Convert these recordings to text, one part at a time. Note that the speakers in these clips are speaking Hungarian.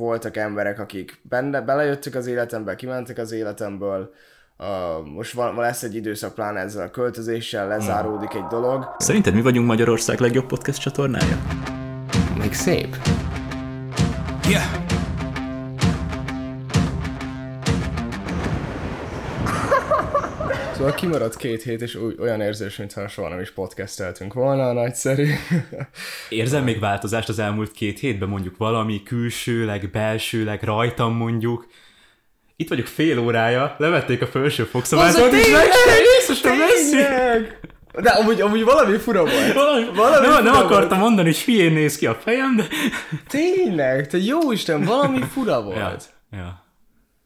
voltak emberek, akik benne, belejöttek az életembe, kimentek az életemből, Uh, most van, van lesz egy időszak, pláne ezzel a költözéssel lezáródik egy dolog. Szerinted mi vagyunk Magyarország legjobb podcast csatornája? Még szép. Yeah. Szóval kimaradt két hét, és úgy, olyan érzés, mintha soha nem is podcasteltünk volna, nagyszerű. Érzel még változást az elmúlt két hétben, mondjuk valami külsőleg, belsőleg, rajtam mondjuk? Itt vagyok fél órája, levették a felső a és messzi! Tényleg! De amúgy, amúgy valami fura volt. Valami, Valami nem, nem fura akartam mondani, hogy hülyén néz ki a fejem, de... Tényleg, te jó Isten, valami fura volt. Ja, ja.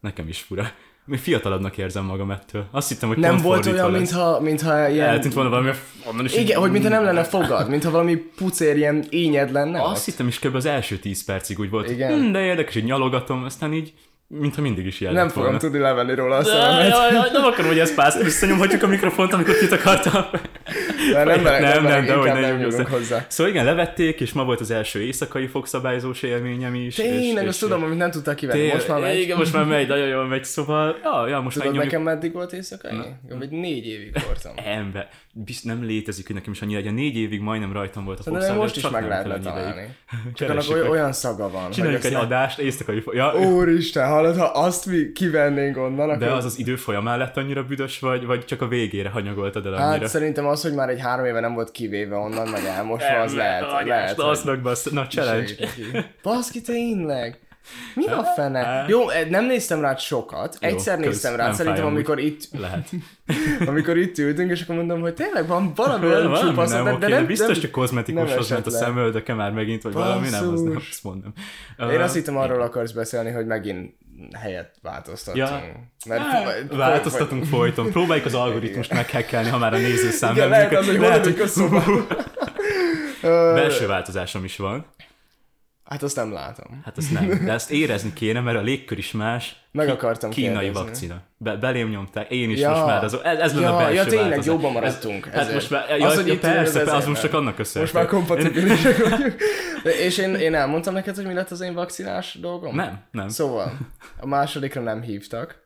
Nekem is fura. Még fiatalabbnak érzem magam ettől. Azt hittem, hogy Nem volt olyan, lesz. mintha, mintha ilyen... Eltűnt volna valami onnan is. Igen, hogy mintha nem lenne fogad, mintha valami pucér ilyen ényed lenne. Azt ott. hittem is kb. az első 10 percig úgy volt. Igen. Hm, de érdekes, hogy nyalogatom, aztán így, mintha mindig is jelen Nem fogom volna. tudni levenni róla a szememet. jaj, jaj, nem akarom, hogy ezt pász, visszanyomhatjuk a mikrofont, amikor kit akartam. De nem merek, nem, merek, dehogy inkább ne nem nyúlsz nyúlunk hozzá. hozzá. Szóval igen, levették, és ma volt az első éjszakai fogszabályzós élményem is. Tényleg, és, azt tudom, amit nem tudtak kivenni. Tél- Most már megy. Igen, most már megy, nagyon jól megy, szóval, ja, ja most Tudod, megnyomjuk. nekem meddig volt éjszakai? Vagy négy évig voltam. Ember, bizt nem létezik, hogy nekem is annyi legyen. Négy évig majdnem rajtam volt a De fogszabály, most is meg nem lehetne találni. Csak annak olyan szaga van. Csináljunk hogy egy adást, éjszakai nem- Úristen, hallod, ha azt mi kivennénk onnan, akkor... de az az idő folyamán lett annyira büdös, vagy, vagy csak a végére hanyagoltad el annyira? Hát szerintem az, hogy már egy három éve nem volt kivéve onnan, meg elmosva, az lehet. Anyás, lehet hogy- Asznak bassz, na challenge. Baszki, tényleg? Mi a fene? Jó, eh, nem néztem rá sokat. Egyszer kösz, néztem rá, szerintem amikor itt, Lehet. amikor itt ültünk, és akkor mondom, hogy tényleg van valami nem, de, oké, de nem, biztos, hogy kozmetikushoz esett ment a szemöldöke már megint, vagy valami, nem, az nem Basszus. azt mondom. Én Uh, azt hittem arról akarsz beszélni, hogy megint helyet változtattunk. Ja. Mert Hát, Változtatunk folyton. Próbáljuk az algoritmust meghekkelni, ha már a nézőszám Igen, nem lehet az, hogy Lehet, szobában. Belső változásom is van. Hát azt nem látom. Hát azt nem. De ezt érezni kéne, mert a légkör is más. Meg akartam Kínai kérdezni. vakcina. Be, belém nyomták. Én is Ja. most már. Az, ez, ez lenne Ja, a belső ja, tényleg, változás. jobban maradtunk, Ez, hát ezért. most már, ja, Az, hogy ja, persze, ez az most csak annak köszönhető. Most már kompatibilisek vagyunk. És én, én elmondtam neked, hogy mi lett az én vakcinás dolgom? Nem, nem. Szóval, a másodikra nem hívtak.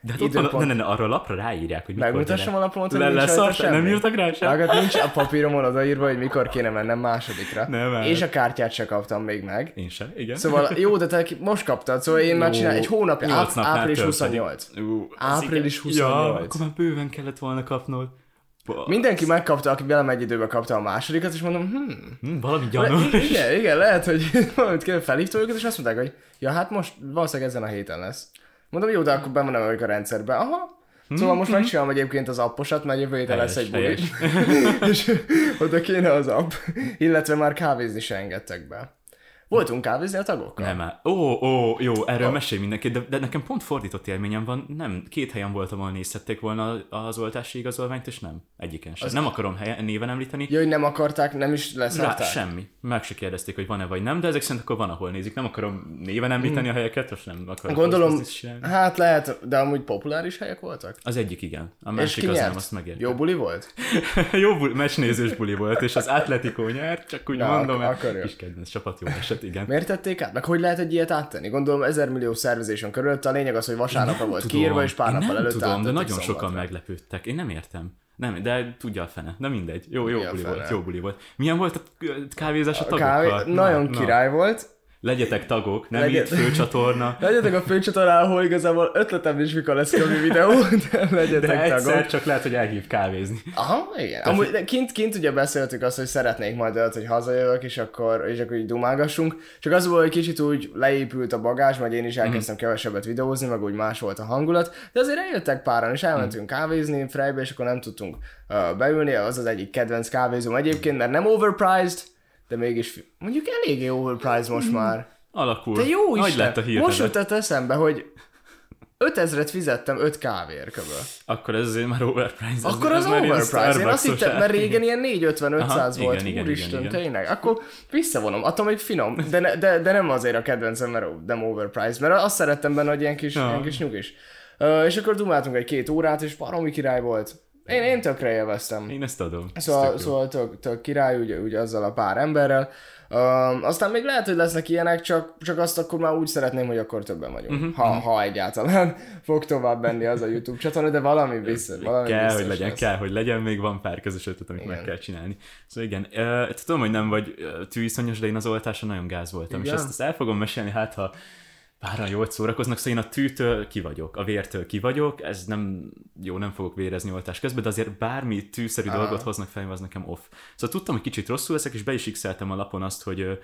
De hát ott időpont- ne, ne, ne, arra a lapra ráírják, hogy mikor Megmutassam a lapomat, hogy Le, nincs leszart, nem írtak rá sem? Vágat nincs a papíromon odaírva, hogy mikor kéne mennem másodikra. Nem, és a kártyát se kaptam még meg. Én sem, igen. Szóval jó, de te most kaptad, szóval én már Jó, csinálom egy hónapja, napnál április töltedik. 28. Ú, Április igen. Ja, 28. akkor már bőven kellett volna kapnod. Ba- Mindenki megkapta, aki velem egy időben kapta a másodikat, és mondom, hm, Hm, valami Le- gyanús. i- igen, igen, lehet, hogy valamit kell, felhívta őket, és azt mondták, hogy ja, hát most valószínűleg ezen a héten lesz. Mondom, jó, de akkor bemenem ők a rendszerbe. Aha. Szóval most megcsinálom egyébként az apposat, mert jövő héten lesz Hmm, egy buli. és oda kéne az app. Illetve már kávézni se engedtek be. Voltunk kávézni a tagokkal? Nem. Ó, ó, jó, erről oh. mesélj mindenki, de, de nekem pont fordított élményem van, nem, két helyen voltam, ahol nézhették volna az oltási igazolványt, és nem, egyiken sem. Nem akarom helyen, néven említeni, Ja, hogy nem akarták, nem is Rá, leszarták? semmi. Meg se kérdezték, hogy van-e vagy nem, de ezek szerint akkor van, ahol nézik. Nem akarom néven említeni a helyeket, most nem akarok Hmm. Gondolom, hát lehet, de amúgy populáris helyek voltak? Az egyik igen, a másik az nem, azt megértem. Jó buli volt? jó buli, mesnézős buli volt, és az Atletico nyert, csak úgy Na, mondom, ak- kis kedvenc csapat jó eset, igen. Miért tették át? Meg hogy lehet egy ilyet áttenni? Gondolom ezer millió szervezésen körülött, a lényeg az, hogy vasárnapra volt kiírva, és pár nappal előtt tudom, de nagyon sokan szombatra. meglepődtek. Én nem értem. Nem, de tudja a fene. Na mindegy. Jó, jó buli fene? volt, jó buli volt. Milyen volt a kávézás a A tagokkal? kávé nagyon király volt. Legyetek tagok, nem Legyen- itt főcsatorna. Legyetek a főcsatornán, ahol igazából ötletem is, mikor lesz kami videó, de legyetek De egyszer tagok. csak lehet, hogy elhív kávézni. Aha, igen. Amúgy de kint, kint ugye beszéltük azt, hogy szeretnék majd olyat, hogy hazajövök, és akkor, és akkor így dumálgassunk. Csak az volt, hogy kicsit úgy leépült a bagás, majd én is elkezdtem kevesebbet videózni, meg úgy más volt a hangulat. De azért eljöttek páran, és elmentünk kávézni Freybe, és akkor nem tudtunk uh, beülni. Az az egyik kedvenc kávézóm egyébként, mert nem overpriced, de mégis mondjuk eléggé overpriced most már. Alakul. De jó Nagy Isten, lett a most hirdetet. jutott eszembe, hogy 5000-et fizettem 5 kávéért köböl. Akkor ez azért már overpriced. Ez- Akkor az már ilyen overpriced. Én azt hittem, mert régen ilyen 450-500 Aha, volt. igen, igen, Úristen, igen, igen. tényleg. Akkor visszavonom. Attól még finom. De, ne, de, de nem azért a kedvencem, mert nem overpriced. Mert azt szerettem benne, hogy ilyen kis, ilyen kis nyugis. Uh, és akkor dumáltunk egy két órát, és baromi király volt. Én, én tökre élveztem. Én ezt adom. Szóval, jó. szóval tök, tök király, ugye, ugye azzal a pár emberrel. Um, aztán még lehet, hogy lesznek ilyenek, csak, csak azt akkor már úgy szeretném, hogy akkor többen vagyunk. Mhm, Uh-huh, ha, ha egyáltalán fog tovább menni az a YouTube csatorna, de valami biztos. Valami kell, biztos hogy legyen, lesz. kell, hogy legyen, még van pár közös ötlet, amit meg kell csinálni. Szóval igen, uh, tudom, hogy nem vagy tűiszonyos, de én az oltáson nagyon gáz voltam, Igen? és ezt, ezt el fogom mesélni, hát ha páran jól szórakoznak, szóval én a tűtől ki vagyok, a vértől ki vagyok, ez nem, jó, nem fogok vérezni oltás közben, de azért bármi tűszerű Aha. dolgot hoznak fel, az nekem off. Szóval tudtam, hogy kicsit rosszul leszek, és be is x a lapon azt, hogy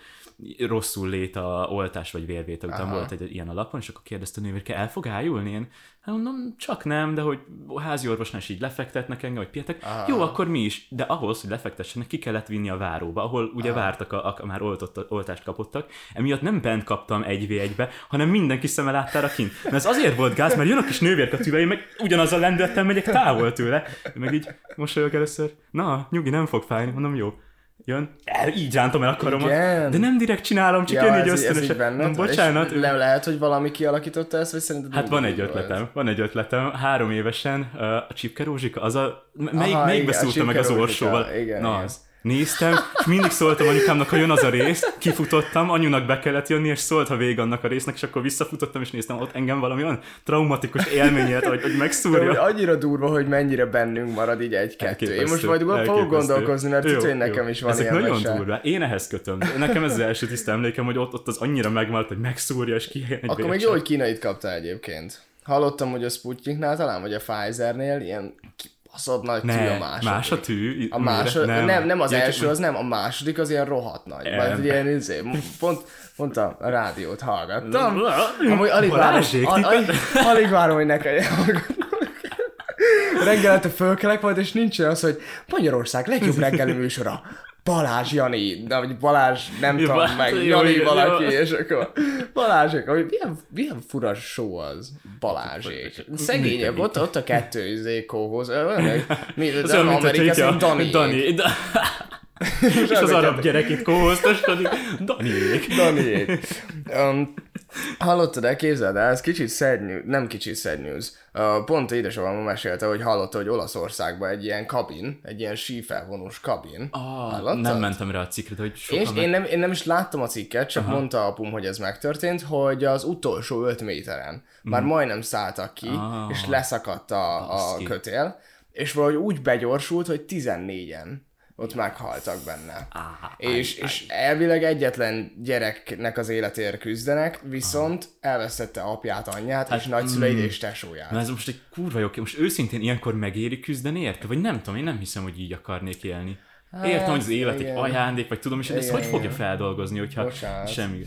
rosszul lét a oltás vagy vérvétel után Aha. volt egy ilyen a lapon, és akkor kérdezte a nővérke, el fog ájulni? Én, hát mondom, csak nem, de hogy házi orvosnál is így lefektetnek engem, hogy pihetek. Jó, akkor mi is, de ahhoz, hogy lefektessenek, ki kellett vinni a váróba, ahol ugye Aha. vártak, a, a, már oltott, oltást kapottak. Emiatt nem bent kaptam egy v egybe, hanem mindenki szeme láttára kint. Mert ez azért volt gáz, mert jön a kis nővérkatűvel, én meg ugyanaz a lendülettel megyek távol tőle. Meg így mosolyog először, na, nyugi, nem fog fájni, mondom, jó. Jön, el, így rántom el a karomat. Igen. De nem direkt csinálom, csak jön így ez, ez ösztönösen. Mondom, van? És bocsánat, Le, lehet, hogy valami kialakította ezt, vagy szerinted Hát van egy ötletem, van egy ötletem. Három évesen uh, a Csipke Rózsika, az a... Melyik, Aha, melyikbe igen, a szúrta meg az orsóval? Igen, Na igen. az. Néztem, és mindig szóltam anyukámnak, ha jön az a rész, kifutottam, anyunak be kellett jönni, és szólt, ha vége annak a résznek, és akkor visszafutottam, és néztem, ott engem valami olyan traumatikus élmény élt, hogy, hogy De hogy megszúrja. annyira durva, hogy mennyire bennünk marad így egy-kettő. Én most majd fogok gondolkozni, mert Jó, tudom, hogy nekem is van Ezek ilyen nagyon mese. durva. Én ehhez kötöm. Nekem ez az első tiszta emlékem, hogy ott, ott az annyira megmaradt, hogy megszúrja, és egy Akkor még vércsepp. jó, hogy kínait kapta egyébként. Hallottam, hogy a Sputniknál talán, vagy a Pfizernél ilyen kibaszott nagy tű a Ne, második. más a tű? A másod, nem, nem, nem az csak- első, az nem, a második az ilyen rohadt nagy. Nem. Majd ilyen, izé, pont, pont a rádiót hallgattam. Amúgy alig várom, al- alig, alig várom, hogy ne kelljen hallgatnom. Reggelente fölkelek majd, és nincsen az, hogy Magyarország legjobb reggeli műsora. Balázs Jani, de vagy Balázs nem Jó, tudom meg, jó, Jani igen, valaki, jó. és akkor Balázsék, hogy milyen, milyen fura show az, Balázsék. Szegények, ott, ott a kettő izé kóhoz, mi, de mint Amerika szerint Dani. Dani. Da- És az arab gyerek itt kóhoztaskodik. Daniék. Daniék. Um, hallottad el, képzeld el, ez kicsit sad news, nem kicsit sad news. Uh, pont édesapám mesélte, hogy hallotta, hogy Olaszországban egy ilyen kabin, egy ilyen sífelvonós kabin. Ah, Hallottad? nem mentem rá a cikkre, de hogy sokan én, nem, én nem is láttam a cikket, csak Aha. mondta apum, hogy ez megtörtént, hogy az utolsó 5 méteren már majdnem szálltak ki, Mhm. Ah. és leszakadt a, a kötél, és valahogy úgy begyorsult, hogy 14-en ott meghaltak benne. Á, és, és elvileg egyetlen gyereknek az életéért küzdenek, viszont elvesztette apját, anyját, és nagyszüleit és tesóját. Na ez most egy kurva jó, most őszintén ilyenkor megéri küzdeni, érte? Vagy nem tudom, én nem hiszem, hogy így akarnék élni. Értem, hogy az élet egy igen. ajándék, vagy tudom is, de ezt hogy fogja feldolgozni, hogyha Bocsánat. semmi.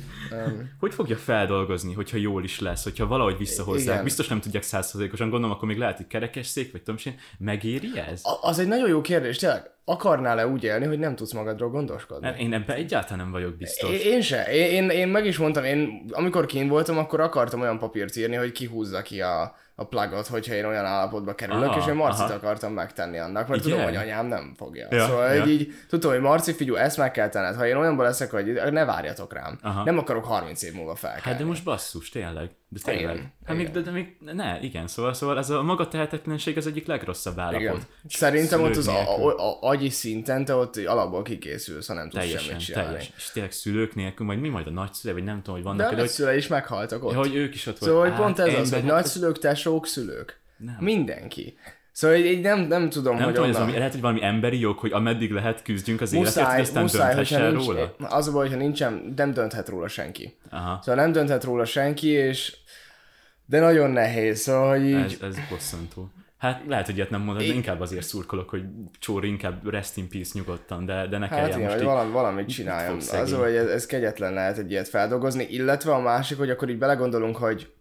Hogy fogja feldolgozni, hogyha jól is lesz, hogyha valahogy visszahozzák? Igen. Biztos nem tudják százszerzékosan, gondolom, akkor még lehet, hogy kerekesszék, vagy tudom én. Megéri ez? A- az egy nagyon jó kérdés, tényleg. Akarnál-e úgy élni, hogy nem tudsz magadról gondoskodni? Én ebben egyáltalán nem vagyok biztos. Én, én se. Én, én, én meg is mondtam, én amikor kint voltam, akkor akartam olyan papírt írni, hogy kihúzza ki a, a plugot, hogyha én olyan állapotba kerülök, Aha, és én Marcit aha. akartam megtenni annak, mert Igen? tudom, hogy anyám nem fogja. Ja, szóval ja. Így, így, tudom, hogy Marci, figyelj, ezt meg kell tenned. Ha én olyanban leszek, hogy ne várjatok rám. Aha. Nem akarok 30 év múlva felkelni. Hát de most basszus, tényleg. De tényleg. Igen, hát még, de, de még, ne, igen, szóval, szóval ez a maga tehetetlenség az egyik legrosszabb állapot. Igen. Szerintem ott az a, a, a, agyi szinten te ott alapból kikészülsz, ha nem tudsz Teljesen, semmit csinálni. teljesen. És tényleg szülők nélkül, majd mi majd a nagyszülő, vagy nem tudom, hogy vannak, a de, hogy, nagyszülei is meghaltak ott. ja, hogy ők is ott Szóval, hogy voltak. pont Hát, ez az, hogy hát nagyszülők, tesók, szülők. Nem. Mindenki. Szóval így, így nem, nem tudom, Nem hogy tudom, hogy ez onnan... valami, lehet, hogy valami emberi jog, hogy ameddig lehet küzdjünk az életért, hogy aztán muszáj, dönthessen nincs, róla. az a baj, hogyha nincsen, nem dönthet róla senki. Aha, Szóval nem dönthet róla senki, és de nagyon nehéz, szóval hogy így... ez, ez bosszantó. Hát lehet, hogy ilyet nem mondod, de inkább azért szurkolok, hogy Csóri inkább rest in peace nyugodtan, de, de ne Hát kelljen igen, most valami, valamit csináljon. fog Az, hogy ez, ez kegyetlen lehet egy ilyet feldolgozni, illetve a másik, hogy akkor így belegondolunk, hogy,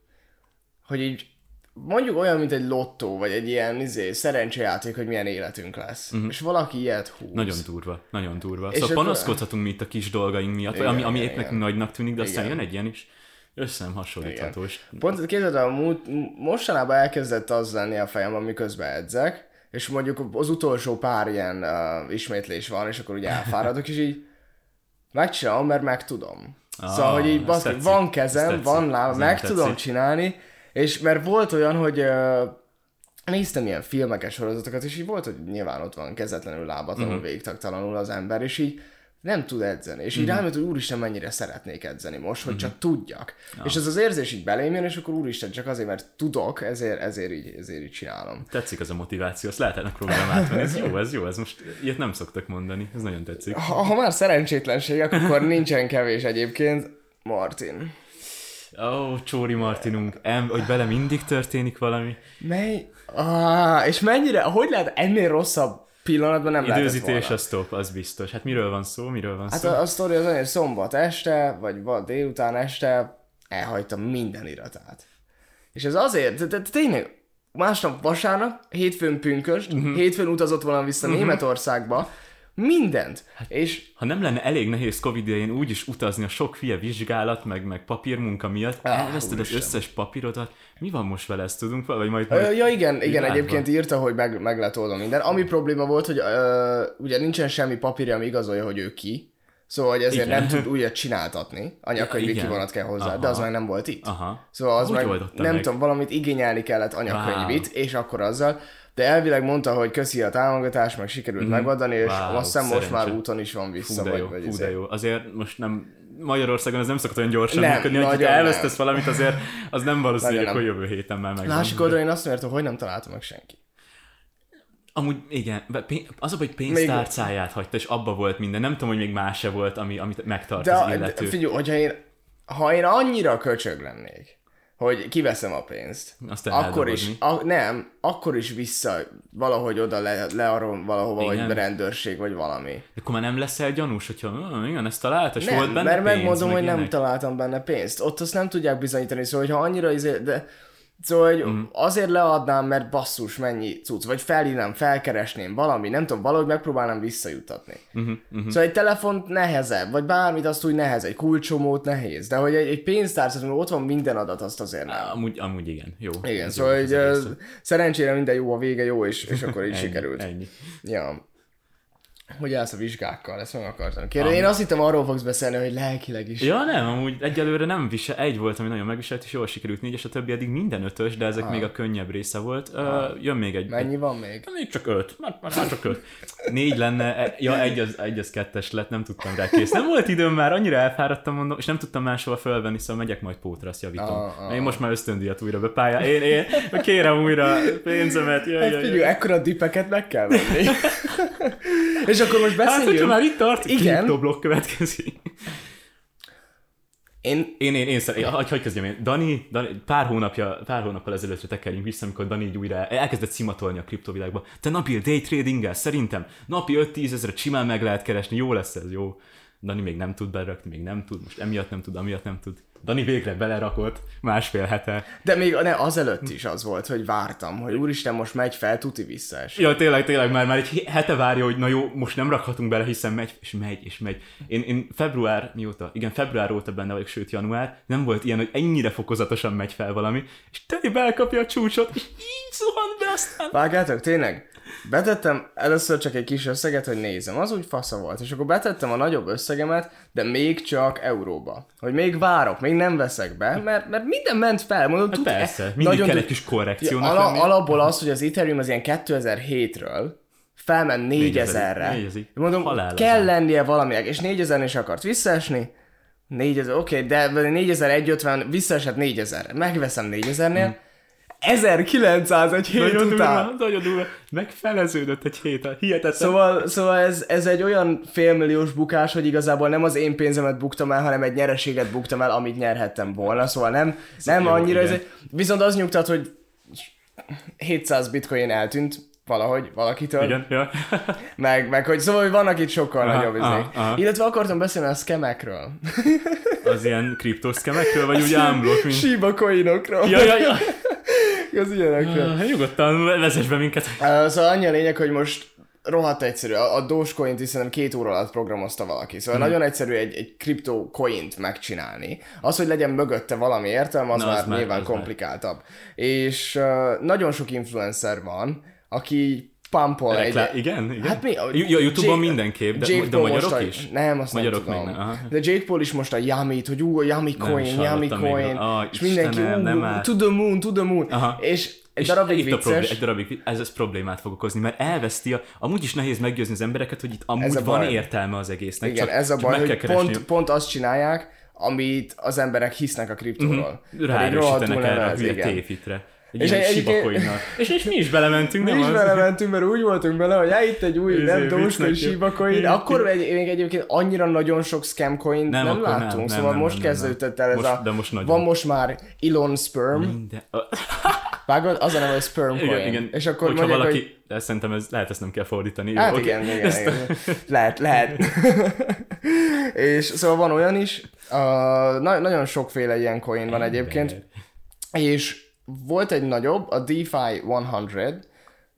hogy így mondjuk olyan, mint egy lottó, vagy egy ilyen izé, szerencsejáték, hogy milyen életünk lesz. Uh-huh. És valaki ilyet húz. Nagyon durva, nagyon durva. És Szóval akkor- panaszkodhatunk mi itt a kis dolgaink miatt, Igen, ami, ami igen, épp nekünk igen. nagynak tűnik, de aztán Igen. jön egy ilyen is össze nem hasonlítható. Pont képzeld, el, a múlt, mostanában elkezdett az lenni a fejem, amikor edzek, és mondjuk az utolsó pár ilyen uh, ismétlés van, és akkor ugye elfáradok, és így megcsinálom, mert meg tudom. Ah, szóval, hogy így ez baszki, tetszik, van ez kezem, tetszik, van lábam, meg tudom tetszik. csinálni, és mert volt olyan, hogy uh, néztem ilyen filmeket, sorozatokat, és így volt, hogy nyilván ott van kezetlenül, lábatlanul, mm. végtagtalanul az ember, és így nem tud edzeni. És így rájött, hogy úristen, mennyire szeretnék edzeni most, hogy mm-hmm. csak tudjak. Ja. És ez az érzés így belém jön, és akkor úristen, csak azért, mert tudok, ezért, ezért, így, ezért így csinálom. Tetszik az a motiváció, azt lehet ennek próbálom átvenni. Ez jó, ez jó, ez most ilyet nem szoktak mondani, ez nagyon tetszik. Ha, ha már szerencsétlenségek, akkor nincsen kevés egyébként. Martin. Ó, oh, Csóri Martinunk, em, hogy bele mindig történik valami. Mely? Ah, és mennyire, hogy lehet ennél rosszabb pillanatban nem Időzítés a stop, az biztos. Hát miről van szó, miről van hát szó? Hát a, a sztori az olyan, szombat este, vagy van délután este elhagytam minden iratát. És ez azért, de, de, de tényleg, másnap vasárnap, hétfőn pünkös, uh-huh. hétfőn utazott volna vissza uh-huh. Németországba, Mindent. Hát, és ha nem lenne elég nehéz Covid idején úgy is utazni a sok fia vizsgálat, meg, meg papírmunka miatt, ah, elveszted az összes papírodat, mi van most vele, ezt tudunk? Vagy majd, majd ja, igen, igen, egyébként írta, hogy meg, meg lett oldva minden. Ami probléma volt, hogy uh, ugye nincsen semmi papírja, ami igazolja, hogy ő ki. Szóval, hogy ezért igen. nem tud újat csináltatni, anyakönyvi ja, kivonat kell hozzá, Aha. de az meg nem volt itt. Aha. Szóval az meg, nem meg? tudom, valamit igényelni kellett anyakönyvit, wow. és akkor azzal, de elvileg mondta, hogy köszi a támogatást, meg sikerült mm-hmm. megoldani, és wow, azt hiszem most már úton is van vissza. Fú, de jó, vagy, fú, de jó. Azért most nem Magyarországon ez nem szokott olyan gyorsan nem, működni, hogy elvesztesz nem. valamit, azért az nem valószínű, hogy jövő héten már meg. Másik oldalon én azt mondtam, hogy nem találtam meg senki. Amúgy igen, az a, hogy pénztárcáját hagyta, és abba volt minden. Nem tudom, hogy még más se volt, ami, amit megtart de, az illető. De figyelj, hogyha én, ha én annyira köcsög lennék, hogy kiveszem a pénzt. Azt akkor is, a, nem, akkor is vissza valahogy oda le, learom valahova, igen. vagy rendőrség, vagy valami. Akkor már nem leszel gyanús, hogyha igen, ezt talált, és nem, volt benne mert pénz, megmondom, meg hogy ilyenek. nem találtam benne pénzt. Ott azt nem tudják bizonyítani, szóval, ha annyira izé, de Szóval hogy mm. azért leadnám, mert basszus, mennyi cucc, vagy felhívnám, felkeresném, valami, nem tudom, valahogy megpróbálnám visszajutatni. Mm-hmm. Szóval egy telefont nehezebb, vagy bármit azt úgy nehez, egy kulcsomót nehéz, de hogy egy, egy pénztárcát, ott van minden adat, azt azért nem. Amúgy, amúgy igen, jó. Igen, szóval jó, hogy szerencsére minden jó, a vége jó, és, és akkor így ennyi, sikerült. Ennyi. Ja. Hogy állsz a vizsgákkal? Ezt meg akartam kérdezni. Én azt hittem arról fogsz beszélni, hogy lelkileg is. Ja, nem, amúgy egyelőre nem visel, egy volt, ami nagyon megviselt, és jól sikerült négy, és a többi eddig minden ötös, de ezek ah. még a könnyebb része volt. Uh, jön még egy. Mennyi van még? Még csak öt. Már, már, már csak öt. Négy lenne, e, ja, egy az, egy az kettes lett, nem tudtam rá kész. Nem volt időm már, annyira elfáradtam, mondom, és nem tudtam máshol felvenni, szóval megyek majd pótra, azt javítom. Ah, ah. Én most már ösztöndíjat újra bepálya. Én, én kérem újra pénzemet. Jaj, hát figyelj, ekkora dipeket meg kell venni. és akkor most beszéljünk. Hát, már itt tart, Igen. blokk következik. Én, én, én, én, én hogy, hogy kezdjem én? Dani, Dani, pár hónapja, pár hónappal ezelőttre tekerjünk vissza, amikor Dani így újra elkezdett szimatolni a kriptovilágba. Te napi day tradinggel szerintem napi 5-10 ezeret simán meg lehet keresni, jó lesz ez, jó. Dani még nem tud berakni, még nem tud, most emiatt nem tud, amiatt nem tud. Dani végre belerakott másfél hete. De még ne, azelőtt is az volt, hogy vártam, hogy úristen, most megy fel, tuti visszaes. Ja, tényleg, tényleg, már, már egy hete várja, hogy na jó, most nem rakhatunk bele, hiszen megy, és megy, és megy. Én, én február, mióta? Igen, február óta benne vagyok, sőt január, nem volt ilyen, hogy ennyire fokozatosan megy fel valami, és Teddy belkapja a csúcsot, és így zuhant be aztán. Vágjátok, tényleg? Betettem először csak egy kis összeget, hogy nézem, az úgy fasza volt, és akkor betettem a nagyobb összegemet, de még csak euróba. Hogy még várok, még nem veszek be, mert, mert minden ment fel. Mondom, hát tud, persze, mindig nagyon kell egy kis korrekciónak ala, Alapból az, hogy az Ethereum az ilyen 2007-ről felment 4000-re. Mondom, Halál kell lennie valaminek, és 4000 is akart visszaesni, 4000, oké, okay, de 4150 visszaesett 4000-re. Megveszem 4000-nél, hmm 1900 egy hét nagyon után. Durva, nagyon durva. Megfeleződött egy hét. Hihetetlen. Szóval, szóval ez, ez egy olyan félmilliós bukás, hogy igazából nem az én pénzemet buktam el, hanem egy nyereséget buktam el, amit nyerhettem volna. Szóval nem, nem jó, annyira. Ez, viszont az nyugtat, hogy 700 bitcoin eltűnt valahogy valakitől. Igen, ja. meg, meg hogy szóval hogy vannak itt sokkal aha, nagyobb aha. Illetve akartam beszélni a skemekről. Az ilyen kriptoszkemekről, vagy úgy ámblok? Mint... Shiba coinokról. Ja, ja, ja. Az ilyenekről. Uh, nyugodtan vezess be minket. Uh, szóval annyi a lényeg, hogy most rohadt egyszerű. A, a Dogecoin-t is szerintem két óra alatt programozta valaki. Szóval hmm. nagyon egyszerű egy, egy kripto coint megcsinálni. Az, hogy legyen mögötte valami értelme, az Na, már az nyilván már, komplikáltabb. Már. És uh, nagyon sok influencer van, aki Reklá- egy... Igen? igen? Hát mi? A, Youtube-on mindenképp, de, Jake de magyarok a, is? Nem, azt magyarok nem tudom. Még, de Jake Paul is most a Yummy-t, hogy ú, a Yummy coin, Yummy coin, ah, és mindenki, ú, nem to the moon, to the moon. Aha. És egy darabig itt a problé- egy darabig, ez, ez problémát fog okozni, mert elveszti a, amúgy is nehéz meggyőzni az embereket, hogy itt amúgy Ez a van baj. értelme az egésznek. Igen, csak, ez a baj, hogy pont, pont azt csinálják, amit az emberek hisznek a kriptóról. Ráerősítenek rohadtul erre a hülye igen. Egy És egy- coinnal. és, és mi is belementünk, Mi nem is az? belementünk, mert úgy voltunk bele, hogy hát itt egy új, Izé, nem Dogecoin, jó. Shiba coin, akkor egy, még egyébként annyira nagyon sok scam coin nem, Nem, láttunk, nem, szóval nem, most nem, kezdődött el ez Most- a... de most nagyon. van most már Elon Sperm, Minden... vágod? Az a neve, hogy Sperm coin. Igen, igen. És akkor Hogyha mondják, valaki... hogy... De szerintem ez, lehet ezt nem kell fordítani. Hát Jó, igen, igen, igen. Lehet, lehet. és szóval van olyan is, uh, na- nagyon sokféle ilyen coin van egyébként, és volt egy nagyobb, a DeFi 100,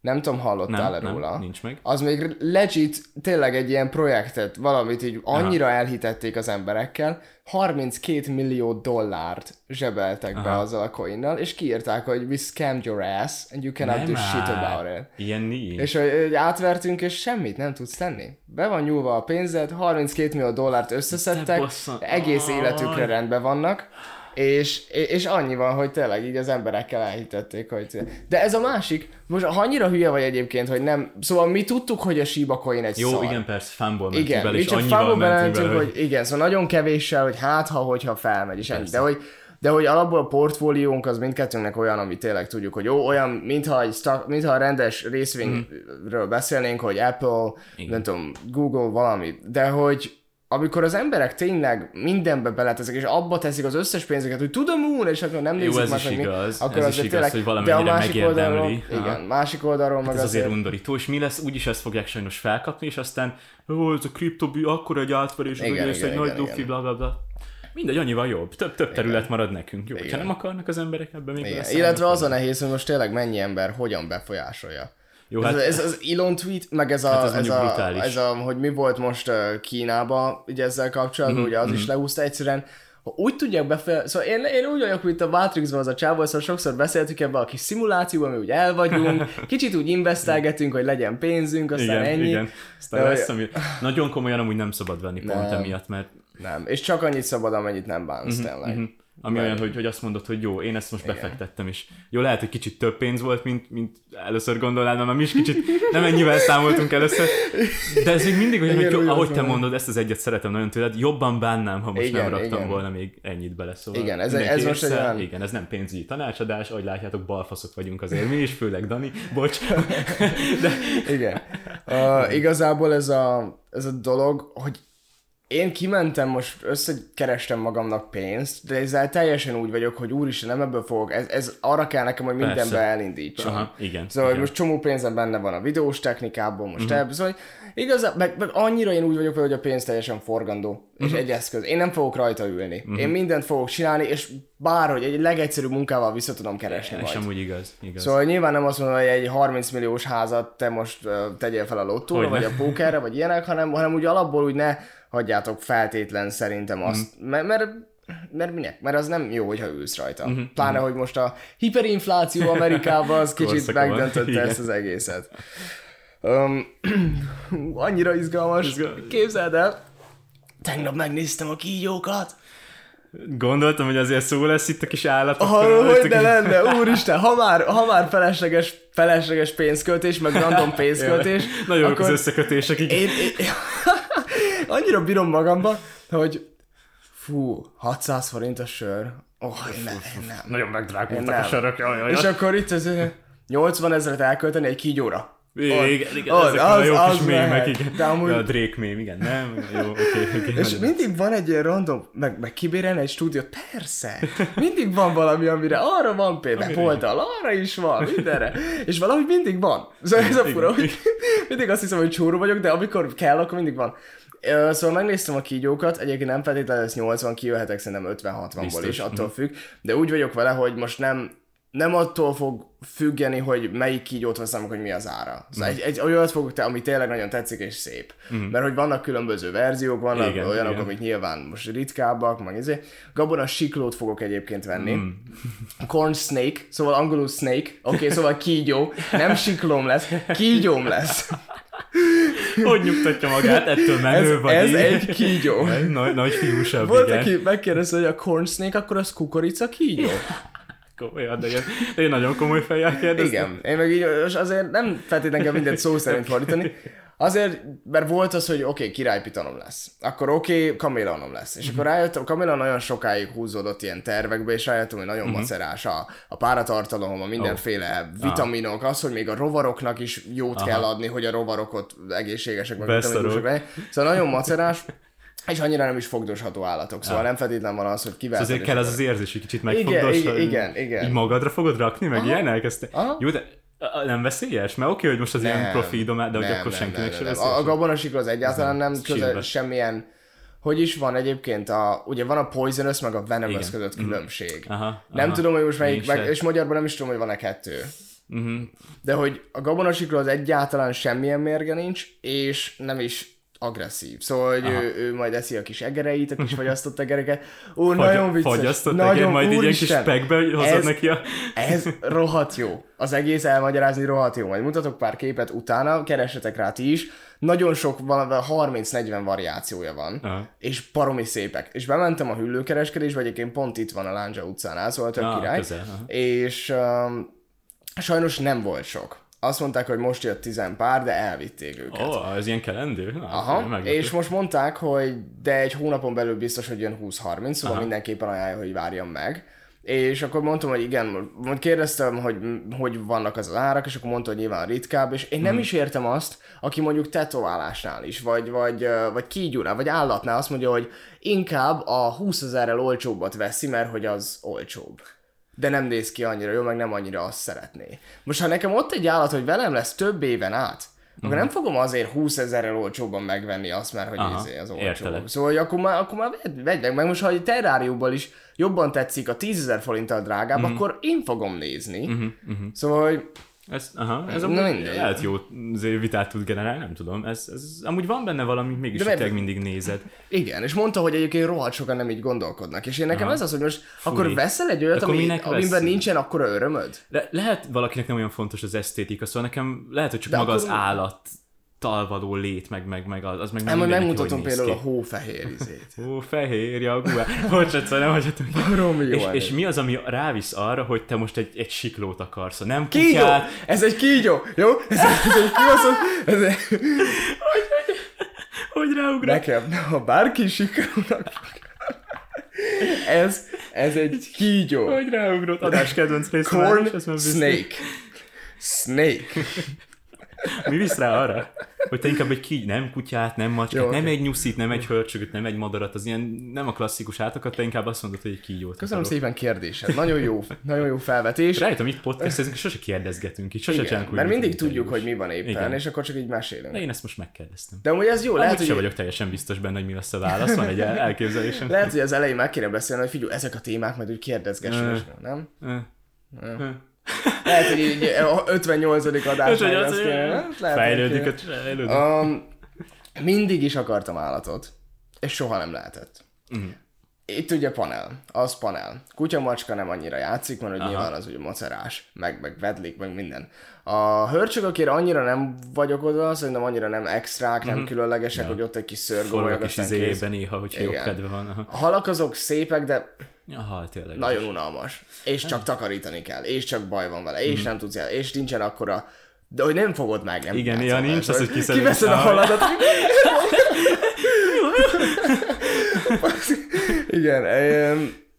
nem tudom, hallottál Nem, -e róla? nem, nincs meg. Az még legit tényleg egy ilyen projektet, valamit így annyira elhitették az emberekkel, 32 millió dollárt zsebeltek be azzal a coinnal, és kiírták, hogy we scammed your ass, and you cannot Nem do shit about it. Ilyen nincs. És hogy, átvertünk, és semmit nem tudsz tenni. Be van nyúlva a pénzed, 32 millió dollárt összeszedtek, egész életükre rendben vannak, és, és annyi van, hogy tényleg így az emberekkel elhitették, hogy... De ez a másik, most ha annyira hülye vagy egyébként, hogy nem... Szóval mi tudtuk, hogy a Shiba Coin egy Jó, szar. igen, persze, fánból mentünk Igen, bele, és csak annyival mentünk bele, hogy igen, szóval nagyon kevéssel, hogy hát ha, hogyha felmegy, és ennyi. De hogy, de hogy alapból a portfóliónk az mindkettőnknek olyan, ami tényleg tudjuk, hogy jó, olyan, mintha, egy stock, mintha a rendes részvényről beszélnénk, hogy Apple, Igen. nem tudom, Google, valami, de hogy amikor az emberek tényleg mindenbe beleteszik, és abba teszik az összes pénzüket, hogy tudom úgy, és akkor nem Jó, nézik ez meg, is mi, igaz, akkor ez azért is igaz, hogy valamennyire de a másik oldalról, igen, másik oldalról meg Ez azért azért, undorító, és mi lesz? Úgyis ezt fogják sajnos felkapni, és aztán, ó, ez a kriptobi, akkor egy átverés, az Igen, igen, egy nagy igen, dufi, igen. bla bla bla. Mindegy, annyival jobb. Több, több terület marad nekünk. Jó, ha nem akarnak az emberek ebben még igen. illetve az a nehéz, hogy most tényleg mennyi ember hogyan befolyásolja. Jó, Ez, hát ez, az Elon tweet, meg ez a, Hát ez ez, a, brutális. ez a, hogy mi volt most Kínába, ugye ezzel kapcsolatban, Mhm, ugye az is leúszta egyszerűen, ha úgy tudják befejezni, szóval én, én úgy vagyok, mint a Matrixban az a csávó, szóval sokszor beszéltük ebbe a kis szimulációban, mi úgy el vagyunk, kicsit úgy investálgetünk, hogy legyen pénzünk, aztán igen, ennyi. igen. Aztán De lesz, ami... Nagyon komolyan amúgy nem szabad venni pont Nem. emiatt, mert Nem, és csak annyit szabad, amennyit nem bánsz tényleg. Mhm. Ami olyan, hogy, hogy azt mondod, hogy jó, én ezt most befektettem, és jó, lehet, hogy kicsit több pénz volt, mint, mint először gondolnád, mert mi is kicsit nem ennyivel számoltunk először, de ez még mindig olyan, Igen, hogy úgy ahogy te mondod, ezt az egyet szeretem nagyon tőled, jobban bánnám, ha most Igen, nem raktam igen. volna még ennyit bele, szóval Igen, ez- ez most egy olyan- Igen, ez nem pénzügyi tanácsadás, ahogy látjátok, balfaszok vagyunk azért mi is, főleg Dani, bocs. Igen. Uh, igazából ez a, ez a dolog, hogy én kimentem, most összekerestem magamnak pénzt, de ezzel teljesen úgy vagyok, hogy úristen, nem ebből fogok, ez, ez arra kell nekem, hogy mindenbe Persze. Aha, igen, Szóval, igen. most csomó pénzem benne van a videós technikából, most Mhm. uh-huh. ebből, szóval igazán, meg, meg, annyira én úgy vagyok vele, hogy a pénz teljesen forgandó, uh-huh. Mhm. és egy eszköz. Én nem fogok rajta ülni. Uh-huh. Én mindent fogok csinálni, és bárhogy egy legegyszerűbb munkával vissza tudom keresni És majd. amúgy igaz, igaz. Szóval nyilván nem azt mondom, hogy egy 30 milliós házat te most uh, tegyél fel a lottóra, Hogyne. vagy a pókerre, vagy ilyenek, hanem, hanem úgy alapból úgy ne hagyjátok feltétlen szerintem azt, Mhm. mert, mert mert minek? Mert az nem jó, hogyha ülsz rajta. Mhm, Pláne, hogy most a hiperinfláció Amerikában az kicsit megdöntötte ezt az egészet. Um, annyira izgalmas. Izgal- Képzeld el, tegnap megnéztem a kígyókat. Gondoltam, hogy azért szó lesz itt a kis állatok. Arról, hogy ne lenne, úristen, ha már, ha már felesleges, felesleges pénzköltés, meg random pénzköltés, Nagyon jók az akkor összekötések, igen. én, én, annyira bírom magamba, hogy fú, 600 forint a sör. Oh, én nem. Nagyon megdrágultak a sörök, jaj, jaj, És akkor itt ez 80 ezeret elkölteni egy kígyóra. Igen, igen, az- ezek a az- jó az kis mémek, igen. De amúgy- a Drake mém, igen, nem? Jó, oké, oké. És nagyon- mindig van egy ilyen random, meg, meg kibérelni egy stúdiót, persze. Mindig van valami, amire arra van például, oldal, arra is van, mindenre. És valahogy mindig van. Ez a fura, hogy mindig azt hiszem, hogy csóró vagyok, de amikor kell, akkor mindig van. Szóval megnéztem a kígyókat, egyébként nem feltétlenül ez 80, kijöhetek szerintem 50-60-ból Biztos, is, attól mhm. függ, de úgy vagyok vele, hogy most nem, nem attól fog függeni, hogy melyik kígyót veszem, hogy mi az ára. Szóval Mhm. egy, egy olyat fogok te, ami tényleg nagyon tetszik és szép. Mert hogy vannak különböző verziók, vannak Igen, olyanok, igen. amik nyilván most ritkábbak, meg izé. Gabona siklót fogok egyébként venni. Mm. Corn snake, szóval angolul snake, oké, okay, szóval kígyó. Nem siklóm lesz, kígyóm lesz. Hogy nyugtatja magát, ettől Ez, menő vagy. ez így. egy kígyó. Nagy, nagy fiúsabb, Volt, igen. aki megkérdezte, hogy a corn snake, akkor az kukorica kígyó? Komolyan, de ilyen, de ilyen nagyon komoly fejjel kérdeztem. Igen, én meg így és azért nem feltétlenül kell mindent szó szerint fordítani. Azért, mert volt az, hogy oké, okay, királypitanom lesz. Akkor oké, okay, kamélonom lesz. És akkor rájöttem, kamélon nagyon sokáig húzódott ilyen tervekbe, és rájöttem, hogy nagyon uh-huh. macerás a, a páratartalom, a mindenféle oh. vitaminok, az, hogy még a rovaroknak is jót Aha. kell adni, hogy a rovarok ott egészségesek, meg vitaminusok legyenek. Szóval nagyon macerás. És annyira nem is fogdosható állatok, szóval ja. nem feltétlenül van az, hogy kivel. Szóval azért kell az az érzés, hogy kicsit megfogdos. Igen, igen, igen. Így magadra fogod rakni, meg Aha. ilyen elkezdte. Aha. Jó, de nem veszélyes? Mert oké, hogy most az nem, ilyen profi domá, de nem, hogy akkor nem, senkinek nem, sem nem. A, a gabonasikra az egyáltalán nem közel semmilyen hogy is van egyébként a, ugye van a poisonous meg a venomous között mhm. különbség. Aha, nem aha, tudom, hogy most melyik, meg, és magyarban nem is tudom, hogy van-e kettő. Uh-huh. De hogy a gabonasikról az egyáltalán semmilyen mérge nincs, és nem is agresszív. Szóval, hogy ő, ő, majd eszi a kis egereit, a kis fagyasztott egereket. Ó, Fagy, nagyon vicces. Fagyasztott nagyon, eger, majd így egy kis spekbe hozod ez, neki a... ez rohadt jó. Az egész elmagyarázni rohadt jó. Majd mutatok pár képet utána, keressetek rá ti is. Nagyon sok, 30-40 variációja van, Aha. és paromi szépek. És bementem a hüllőkereskedésbe, egyébként pont itt van a Lándzsa utcánál, szóval tök ah, király. Közel, és um, sajnos nem volt sok azt mondták, hogy most jött tizen pár, de elvitték őket. Ó, oh, ez ilyen kelendő? Na, Aha, és most mondták, hogy de egy hónapon belül biztos, hogy jön 20-30, szóval Aha. mindenképpen ajánlja, hogy várjam meg. És akkor mondtam, hogy igen, kérdeztem, hogy hogy vannak az árak, és akkor mondta, hogy nyilván ritkább, és én nem hmm. is értem azt, aki mondjuk tetoválásnál is, vagy, vagy, vagy kígyúnál, vagy állatnál azt mondja, hogy inkább a 20 ezerrel olcsóbbat veszi, mert hogy az olcsóbb de nem néz ki annyira jó, meg nem annyira azt szeretné. Most ha nekem ott egy állat, hogy velem lesz több éven át, akkor mm. nem fogom azért 20 ezerrel olcsóban megvenni azt, mert hogy Aha, izé az olcsó. Értelek. Szóval hogy akkor már, akkor már vedd, vedd meg. meg. Most ha egy terráriumból is jobban tetszik a 10 ezer forinttal drágább, mm. akkor én fogom nézni. Mm-hmm. Szóval, hogy ez, aha, ez Na amúgy lehet jó vitát tud generálni, nem tudom. Ez, ez, amúgy van benne valami, mégis De meg... mindig nézed. Igen, és mondta, hogy egyébként rohadt sokan nem így gondolkodnak. És én nekem aha. ez az, hogy most Fúj. akkor veszel egy olyat, ami, amiben nincsen akkora örömöd? Le, lehet valakinek nem olyan fontos az esztétika, szóval nekem lehet, hogy csak De maga akkor... az állat talvaló lét, meg, meg, meg az, az meg nem, nem megmutatom például ki. a hófehér izét. hófehér, ja, guá. Hogy egyszer nem hagyhatunk. Barom jó és, és, mi az, ami rávisz arra, hogy te most egy, egy siklót akarsz, nem kígyó! Kutyát. Ez egy kígyó, jó? Ez, ez egy kibaszott, ez egy... hogy, hogy, hogy ráugrál? Nekem, ha bárki siklónak ez, ez egy kígyó. Hogy ráugrott? Adás kedvenc rész. Corn snake. Snake. Mi visz rá arra? Hogy te inkább egy ki, nem kutyát, nem macskát, Jó, nem okay. egy nyuszit, nem egy hölcsögöt, nem egy madarat, az ilyen nem a klasszikus átokat, te inkább azt mondod, hogy egy kígyót. Köszönöm akarok. szépen kérdésed. Nagyon jó, nagyon jó felvetés. Rájöttem, itt podcastezünk, sose kérdezgetünk, itt sose csinálunk. Mert mindig tudjuk, hogy mi van éppen, Igen. és akkor csak így mesélünk. De én ezt most megkérdeztem. De amúgy ez jó, lehet, hogy... vagyok teljesen biztos benne, hogy mi lesz a válasz, van egy elképzelésem. lehet, hogy az elején meg kéne beszélni, hogy figyelj, ezek a témák, majd úgy kérdezgessünk, nem? Lehet, hogy így 58. adás 58. Fejlődik a fejlődik. Um, mindig is akartam állatot, és soha nem lehetett. Uh-huh. Itt ugye panel, az panel. Kutya-macska nem annyira játszik, mert hogy nyilván az ugye macerás, meg, meg vedlik, meg minden. A hörcsögökért annyira nem vagyok oda, szerintem annyira nem extrák, nem uh-huh. különlegesek, ja. hogy ott egy kis szörgó, kis izében néha, hogyha jobb kedve van. Aha. A halak azok szépek, de Aha, tényleg. Nagyon is. unalmas. És csak takarítani kell, és csak baj van vele, és mm. nem tudsz el, és nincsen akkora de hogy nem fogod meg, nem Igen, ja, nincs az, hogy kiszeded. Kiveszed a haladat. Igen,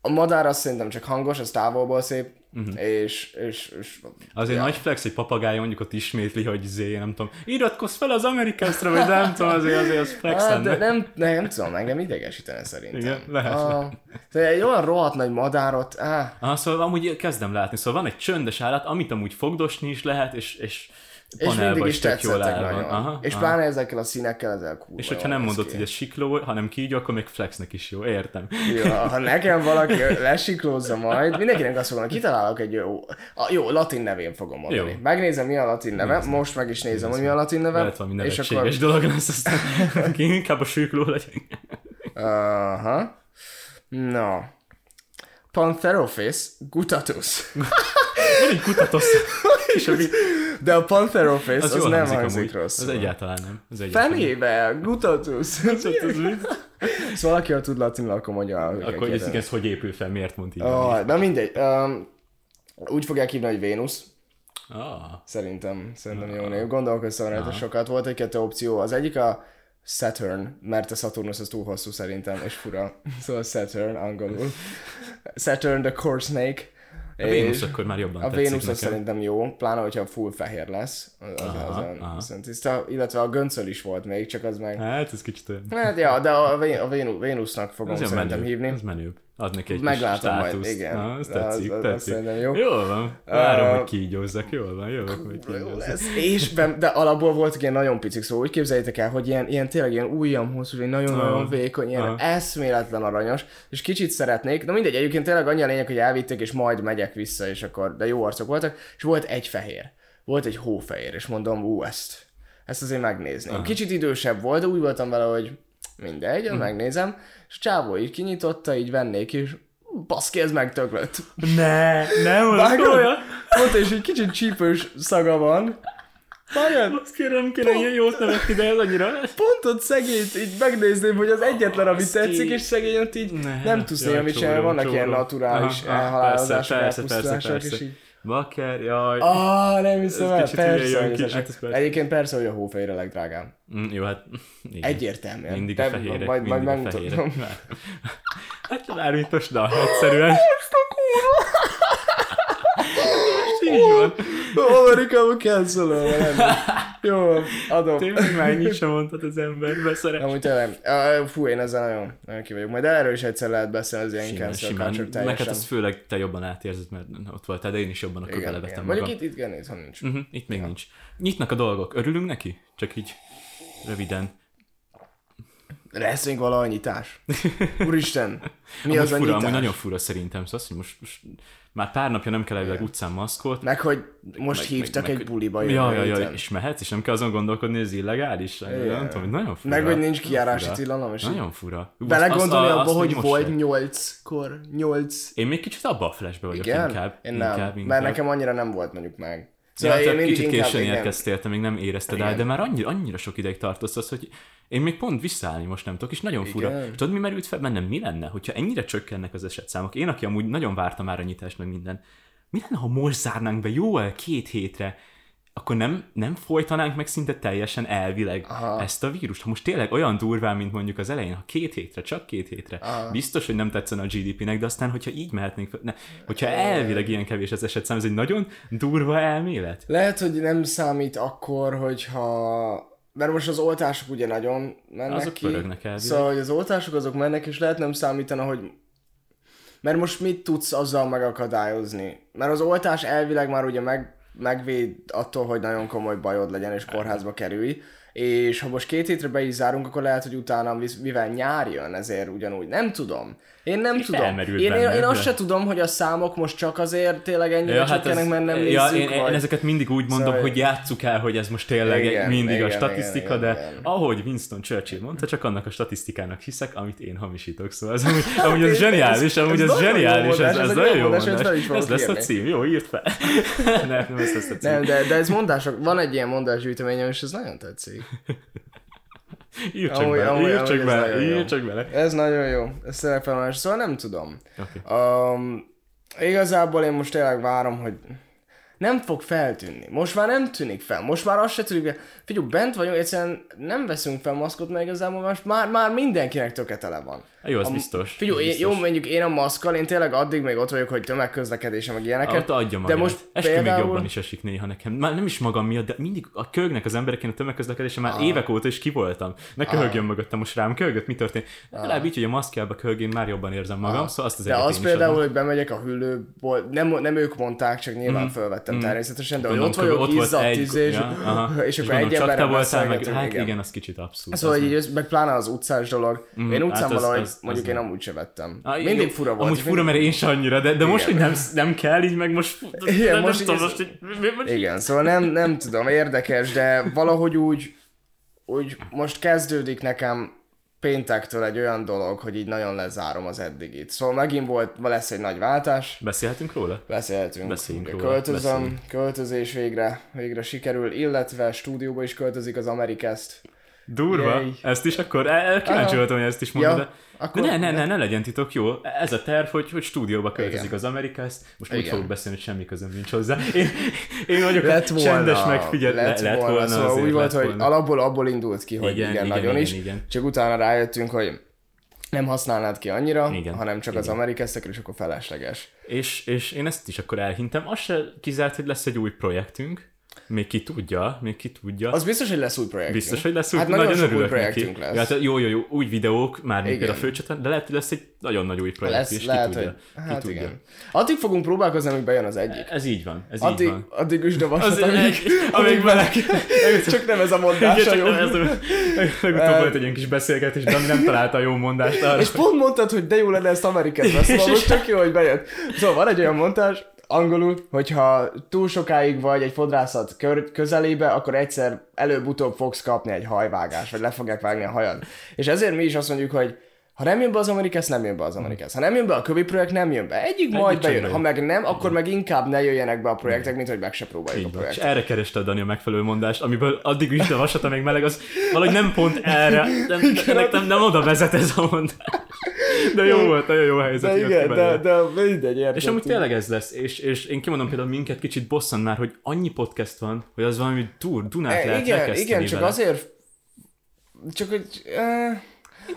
a madár azt szerintem csak hangos, az távolból szép, uh-huh. és, és, és... Azért ja. nagy flex, hogy papagáj mondjuk ott ismétli, hogy zé, nem tudom, iratkozz fel az Amerikászra, vagy nem tudom, azért, azért az flex hát, de nem, nem, nem tudom, engem idegesítene szerintem. Igen, lehet. A, egy olyan rohadt nagy madárot, áh. Ah, szóval amúgy kezdem látni, szóval van egy csöndes állat, amit amúgy fogdosni is lehet, és, és és mindig is tetszettek nagyon. Aha, és aha. pláne ezekkel a színekkel ezek kurva És hogyha nem mondod, hogy ez sikló, hanem kígyó, akkor még flexnek is jó, értem. Jó, ha nekem valaki lesiklózza majd, mindenkinek azt fogom, kitalálok egy jó, a, jó, latin nevén fogom mondani. Jó. Megnézem, mi a latin neve, Nézem. most meg is nézem, hogy mi a latin neve. Lehet valami és akkor... dolog lesz, aztán inkább a sikló legyen. Aha. No. Pantherophis gutatus. Egy gutatus. De a Pantherophis az, az nem hangzik rossz. Az egyáltalán nem. Az egyáltalán Fenébe, gutatus. szóval aki tud latinul, akkor mondja. Akkor ez, ez hogy épül fel, miért mond így? Oh, na mindegy. Um, Úgy fogják hívni, hogy Vénusz. Ah, Szerintem, szerintem jó név. Gondolkoztam rajta sokat. Volt egy-kettő opció. Az egyik a Saturn, mert a Saturnus az túl hosszú szerintem, és fura. Szóval Saturn angolul. Saturn the Core Snake. A Vénusz akkor már jobban A Vénusz az szerintem jó, pláne, hogyha full fehér lesz. Az, az, Aha, az, aha. az, tiszta, illetve a göncöl is volt még, csak az meg... Hát, ez kicsit olyan. Hát ja, de a, Vé- a Vénu- Vénusznak fogom Ez szerintem menő. hívni. Ez menőbb. Ad neki egy Meglátom kis majd, státuszt. igen. Na, ez az- tetszik, az- az tetszik. szerintem jó. Jól van. Várom, Uh, hogy kígyózzak. Jól van, jól hogy Jó kígyózzak. És ben, de alapból voltak ilyen nagyon picik, szóval úgy képzeljétek el, hogy ilyen, ilyen tényleg ilyen ujjam hosszú, ilyen nagyon-nagyon Ah. vékony, ilyen Ah. eszméletlen aranyos, és kicsit szeretnék, de mindegy, egyébként tényleg annyi a lényeg, hogy elvitték, és majd megyek vissza, és akkor, de jó arcok voltak, és volt egy fehér, volt egy hófehér, és mondom, ú, ezt, ezt azért megnézném. Kicsit idősebb volt, de úgy voltam vele, hogy mindegy, Mhm. mm. megnézem, és csávó így kinyitotta, így vennék, és baszki, ez megtöklött. Ne, nem, Vágod? Mondta, és egy kicsit csípős szaga van. Vágod? Azt kérem, kérem, ilyen jót nevetni, de ez annyira... Pont ott szegényt így megnézném, hogy az egyetlen, ami tetszik, és szegény ott így Ne, nem tudsz néha mit csinálni, vannak ilyen csóró. naturális elhalálozások, elpusztulások, és így... Bakker, jaj. Ah, nem hiszem el, kicsit persze, jön hogy ki. ez Hát persze. Egyébként persze, hogy a hófehér a legdrágább. Mm, jó, hát... Igen. Egyértelműen. Mindig De a fehérek, majd, majd mindig a megmutatom. fehérek. Hát bármit most, na, egyszerűen. Így van. Amerikában cancelölve lenne. Jó, adom. Tényleg már ennyit sem mondhat az ember, beszeres. Amúgy tényleg, fú, én ezzel nagyon, nagyon ki vagyok. Majd erről is egyszer lehet beszélni, az ilyen cancel culture Meg hát ezt főleg te jobban átérzed, mert ott voltál, de én is jobban akkor belevetem magam. Mondjuk itt, itt igen, itthon nincs. Uh-huh, itt még nincs. Nyitnak a dolgok. Örülünk neki? Csak így röviden. Lesz még valahogy nyitás. Úristen, mi Amúgy az a fura, nyitás? amúgy nagyon fura szerintem. Szóval, azt, hogy most, most már pár napja nem kell elvileg utcán maszkot. Meg, hogy most Meg- hívtak meg- egy buliba Ja, ja, ja, és mehetsz, és nem kell azon gondolkodni, hogy ez illegális. Nem tudom, nagyon fura. Meg, hogy nincs fura. tilalom, és Nagyon fura. Belegondolni abba, hogy volt nyolckor, nyolc. Én még kicsit abba a flashbe vagyok Igen? inkább. Én nem, inkább, inkább. mert nekem annyira nem volt mondjuk meg. Ja, Szóval te én kicsit későn érkeztél, te még nem érezted el, Igen. de már annyira, annyira sok ideig tartosz az, hogy én még pont visszaállni most nem tudok, és nagyon fura. Igen. Tudod, mi merült fel bennem? Mi lenne, hogyha ennyire csökkennek az esetszámok? Én, aki amúgy nagyon vártam már a nyitást, meg minden. Mi lenne, ha most zárnánk be jó el két hétre? Akkor nem, nem folytanánk meg szinte teljesen elvileg Aha. ezt a vírust. Ha most tényleg olyan durván, mint mondjuk az elején, ha két hétre, csak két hétre, Aha. biztos, hogy nem tetszene a GDP-nek, de aztán, hogyha így mehetnénk, ne, hogyha elvileg ilyen kevés az esetszám, ez egy nagyon durva elmélet. Lehet, hogy nem számít akkor, hogyha... Mert most az oltások ugye nagyon mennek Azok ki. elvileg. Szóval, hogy az oltások azok mennek, és lehet nem számítana, hogy mert most mit tudsz azzal megakadályozni? Mert az oltás elvileg már ugye meg, megvéd attól, hogy nagyon komoly bajod legyen, és kórházba kerülj. És ha most két hétre be is zárunk, akkor lehet, hogy utána, mivel nyár jön, ezért ugyanúgy. Nem tudom. Én nem tudom. felmerült Én, én, benne, én azt de- se tudom, hogy a számok most csak azért tényleg ennyire ja, csökkenek, ez- mert nem ja, nézzük, én, én, vagy... ezeket mindig úgy mondom, Szóval- hogy játsszuk el, hogy ez most tényleg Igen, mindig igen, a statisztika, igen, de igen. ahogy Winston Churchill mondta, csak annak a statisztikának hiszek, amit én hamisítok. Szóval ez amúgy, amúgy ez zseniális, amúgy ez, ez zseniális, mondás, ez, ez ez egy nagyon jó mondás, Ez lesz a cím, jó, írt fel. nem, nem ez lesz a cím. Nem, de, de ez mondások, van egy ilyen mondásgyűjteményem, és ez nagyon tetszik. Ír csak Amúgy- bele, amúgy- ír csak ez bele, nagyon jó. ír csak bele. Ez nagyon jó, ez fenomenális, szóval nem tudom. Oké. Um, igazából én most tényleg várom, hogy nem fog feltűnni. Most már nem tűnik fel. Most már azt se tűnik fel. Figyelj, bent vagyunk, egyszerűen nem veszünk fel maszkot, mert igazából most már, már mindenkinek töketele van. Jó, az biztos. Figyelj, én, biztos. jó, mondjuk én a maszkkal, én tényleg addig még ott vagyok, hogy tömegközlekedésem, meg ilyeneket. Ott adja de magát. most Eskü még például... jobban is esik néha nekem. Már nem is magam miatt, de mindig a köhögnek az embereken a tömegközlekedése már évek óta is kivoltam. Ne köhögjön mögöttem most rám, köhögött, mi történt? Legalább így, hogy a maszkjába köhögén már jobban érzem magam, szóval azt az De az például, adom. hogy bemegyek a hűlőból, nem, nem ők mondták, csak nyilván felvettem természetesen, de hogy ott Gondolom, vagyok, ott volt izzadt, egy, izé, és, ja, aha. és akkor gondolom, egy emberrel voltál, meg, hát igen. igen, az kicsit abszurd. Szóval az így, össz- meg pláne az utcás dolog. Én utcán hát az- valahogy, az- az mondjuk én nem. amúgy se vettem. Ah, Mindig fura volt. Amúgy és fura, mert én se annyira, de, de most, hogy nem, nem kell, így meg most... Igen, most ez- most, Igen, szóval nem, nem tudom, érdekes, de valahogy úgy, úgy most kezdődik nekem péntektől egy olyan dolog, hogy így nagyon lezárom az eddigit. Szóval megint volt, ma lesz egy nagy váltás, Beszélhetünk róla? beszélhetünk. Beszéljünk róla, Költözöm, beszéljünk. költözés végre, végre sikerül, illetve stúdióba is költözik az Amerikest. Durva. Jej. Ezt is akkor, el, kíváncsi voltam, hogy ezt is mondod, Ja, de, akkor- ne, ne, ne, ne legyen titok, jó? Ez a terv, hogy, hogy stúdióba költözik Igen. az Amerikász, most úgy Igen. fogok beszélni, hogy semmi közöm nincs hozzá. Én, én vagyok lett volna, csendes megfigyelő. lett, lett volna, volna szóval úgy volt, hogy volna. alapból abból indult ki, hogy igen, Igen, igen, nagyon igen, is, igen. csak utána rájöttünk, hogy nem használnád ki annyira, Igen, hanem csak az igen. amerikesztekre, és akkor felesleges. És, és én ezt is akkor elhintem. Az se kizárt, hogy lesz egy új projektünk. Még ki tudja, még ki tudja. Az biztos, hogy lesz új projektünk. Biztos, hogy lesz új, Hát nagyon nagyon új projektünk neki. lesz. Ja, hát jó, jó, jó, új videók, már még a főcsatornán, de lehet, hogy lesz egy nagyon nagy új projekt lesz, is, ki lehet, tudja. hogy... ki Hát tudja. igen. Addig fogunk próbálkozni, amíg bejön az egyik. Ez így van, ez Addig, így van. addig üsd a vasat, amíg, amíg amíg meleg. Csak nem ez a mondás Igen, a jó. Legutóbb volt egy ilyen kis beszélgetés, de nem találta a jó mondást arra. És pont mondtad, hogy de jó lenne ezt Amerikát szóval most tök jó, hogy bejött. Szóval van egy olyan montás, angolul, hogyha túl sokáig vagy egy fodrászat közelébe, akkor egyszer előbb-utóbb fogsz kapni egy hajvágást, vagy le fogják vágni a hajad. És ezért mi is azt mondjuk, hogy ha nem jön be az Amerikász, nem jön be az Amerikász. Ha nem jön be a kövi projekt, nem jön be. Egyik majd csak bejön. Ha meg nem, akkor meg inkább ne jöjjenek be a projektek, mint hogy meg se próbáljuk a Így van. És projektet. erre kereste a Dani a megfelelő mondást, amiből addig is a vasat, amíg meleg, az valahogy nem pont erre, nem, nem, nem, nem oda vezet ez a mondás. De jó volt, nagyon jó helyzet. De jött ki igen, de, belőle. de mindegy, érted. És amúgy tényleg ez lesz, és, és én kimondom például minket kicsit bosszant már, hogy annyi podcast van, hogy az valami túl, Dunát E, lehet igen, igen, csak vele. azért, csak hogy, eh,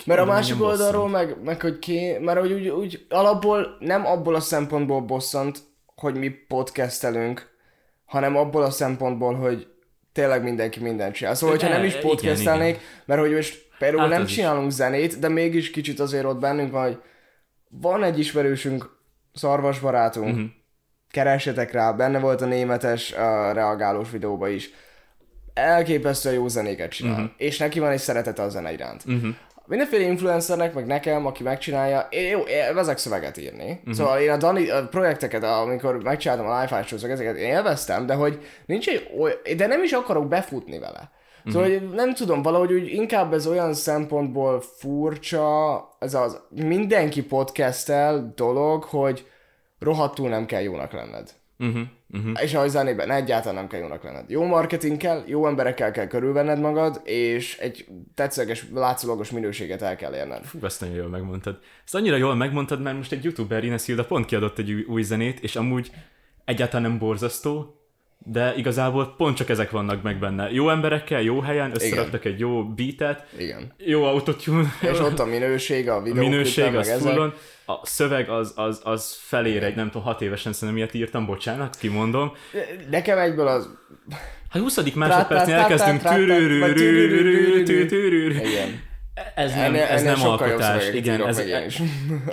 mert a másik oldalról meg, meg hogy ké, mert hogy úgy, úgy alapból nem abból a szempontból bosszant, hogy mi podcastelünk, hanem abból a szempontból, hogy tényleg mindenki mindent csinál. Szóval, hogyha nem is E, igen, podcastelnék, mert hogy most például Hát nem is. csinálunk zenét, de mégis kicsit azért ott bennünk van, hogy van egy ismerősünk, szarvasbarátunk, Mhm. uh-huh. keressetek rá, benne volt a németes uh, reagálós videóba is. Elképesztően jó zenéket csinál, Mhm. uh-huh. és neki van egy szeretete a zene iránt. Uh-huh. Mindenféle influencernek, meg nekem, aki megcsinálja, én, jó, én vezek szöveget írni. Uh-huh. Szóval én a, Dani, a projekteket, amikor megcsináltam a live show ezeket én élveztem, de hogy nincs egy oly, de nem is akarok befutni vele. Szóval hogy nem tudom, valahogy úgy inkább ez olyan szempontból furcsa, ez az mindenki podcastel dolog, hogy rohadtul nem kell jónak lenned. Uh-huh, uh-huh. És ahogy zenében egyáltalán nem kell jónak lenned. Jó marketing kell, jó emberekkel kell körülvenned magad, és egy tetszőleges, látszólagos minőséget el kell érned. Fú, ezt nagyon jól megmondtad. Ezt annyira jól megmondtad, mert most egy youtuber, Ines Hilda pont kiadott egy új, új zenét, és amúgy egyáltalán nem borzasztó, de igazából pont csak ezek vannak meg benne. Jó emberekkel, jó helyen, összeraktak egy jó beatet, Igen. jó autotune, És ott a minőség, a a videó, minőség az ezek. fullon, a szöveg az, az, az felér egy, nem tudom, hat évesen szerintem ilyet írtam, bocsánat, kimondom. Nekem egyből az... Hát 20. másodpercnél elkezdünk. Igen. Ez nem, Ennél, ez ennél nem alkotás, igen, ez, is.